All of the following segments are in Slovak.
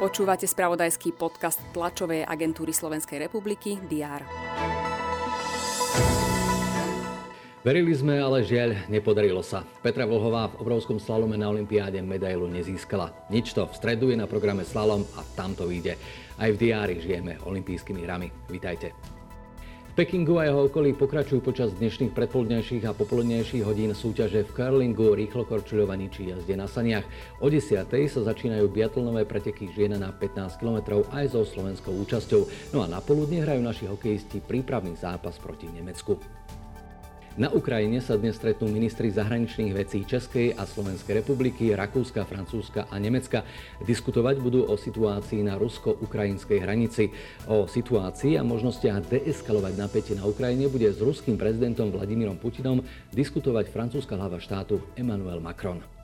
Počúvate spravodajský podcast tlačovej agentúry Slovenskej republiky DR. Verili sme, ale žiaľ, nepodarilo sa. Petra Vlhová v obrovskom slalome na Olympiáde medailu nezískala. Nič to, v stredu je na programe slalom a tam to vyjde. Aj v diári žijeme olympijskými hrami. Vítajte. Pekingu a jeho okolí pokračujú počas dnešných predpoludnejších a popoludnejších hodín súťaže v curlingu, rýchlokorčuľovaní či jazde na saniach. O 10. sa začínajú biatlonové preteky žien na 15 km aj so slovenskou účasťou. No a na poludne hrajú naši hokejisti prípravný zápas proti Nemecku. Na Ukrajine sa dnes stretnú ministri zahraničných vecí Českej a Slovenskej republiky, Rakúska, Francúzska a Nemecka. Diskutovať budú o situácii na rusko-ukrajinskej hranici. O situácii a možnostiach deeskalovať napätie na Ukrajine bude s ruským prezidentom Vladimírom Putinom diskutovať francúzska hlava štátu Emmanuel Macron.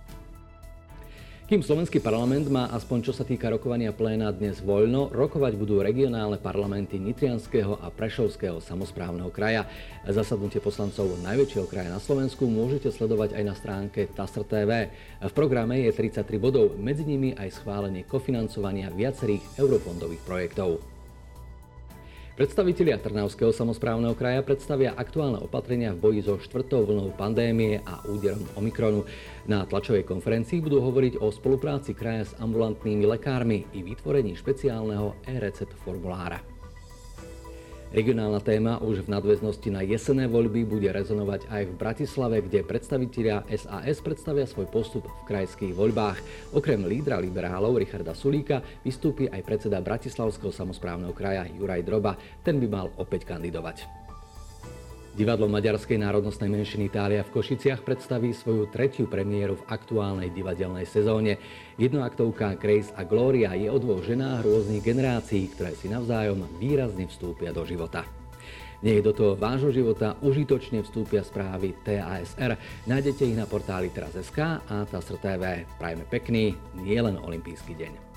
Kým slovenský parlament má aspoň čo sa týka rokovania pléna dnes voľno, rokovať budú regionálne parlamenty Nitrianského a Prešovského samozprávneho kraja. Zasadnutie poslancov najväčšieho kraja na Slovensku môžete sledovať aj na stránke TASR TV. V programe je 33 bodov, medzi nimi aj schválenie kofinancovania viacerých eurofondových projektov. Predstavitelia Trnavského samozprávneho kraja predstavia aktuálne opatrenia v boji so štvrtou vlnou pandémie a úderom Omikronu. Na tlačovej konferencii budú hovoriť o spolupráci kraja s ambulantnými lekármi i vytvorení špeciálneho e-recept formulára. Regionálna téma už v nadväznosti na jesenné voľby bude rezonovať aj v Bratislave, kde predstavitelia SAS predstavia svoj postup v krajských voľbách. Okrem lídra liberálov Richarda Sulíka vystúpi aj predseda Bratislavského samozprávneho kraja Juraj Droba. Ten by mal opäť kandidovať. Divadlo maďarskej národnostnej menšiny Itália v Košiciach predstaví svoju tretiu premiéru v aktuálnej divadelnej sezóne. Jednoaktovka Grace a Gloria je o dvoch ženách rôznych generácií, ktoré si navzájom výrazne vstúpia do života. Nech do toho vášho života užitočne vstúpia správy TASR. Nájdete ich na portáli teraz.sk a TASR TV. Prajme pekný, nielen olimpijský deň.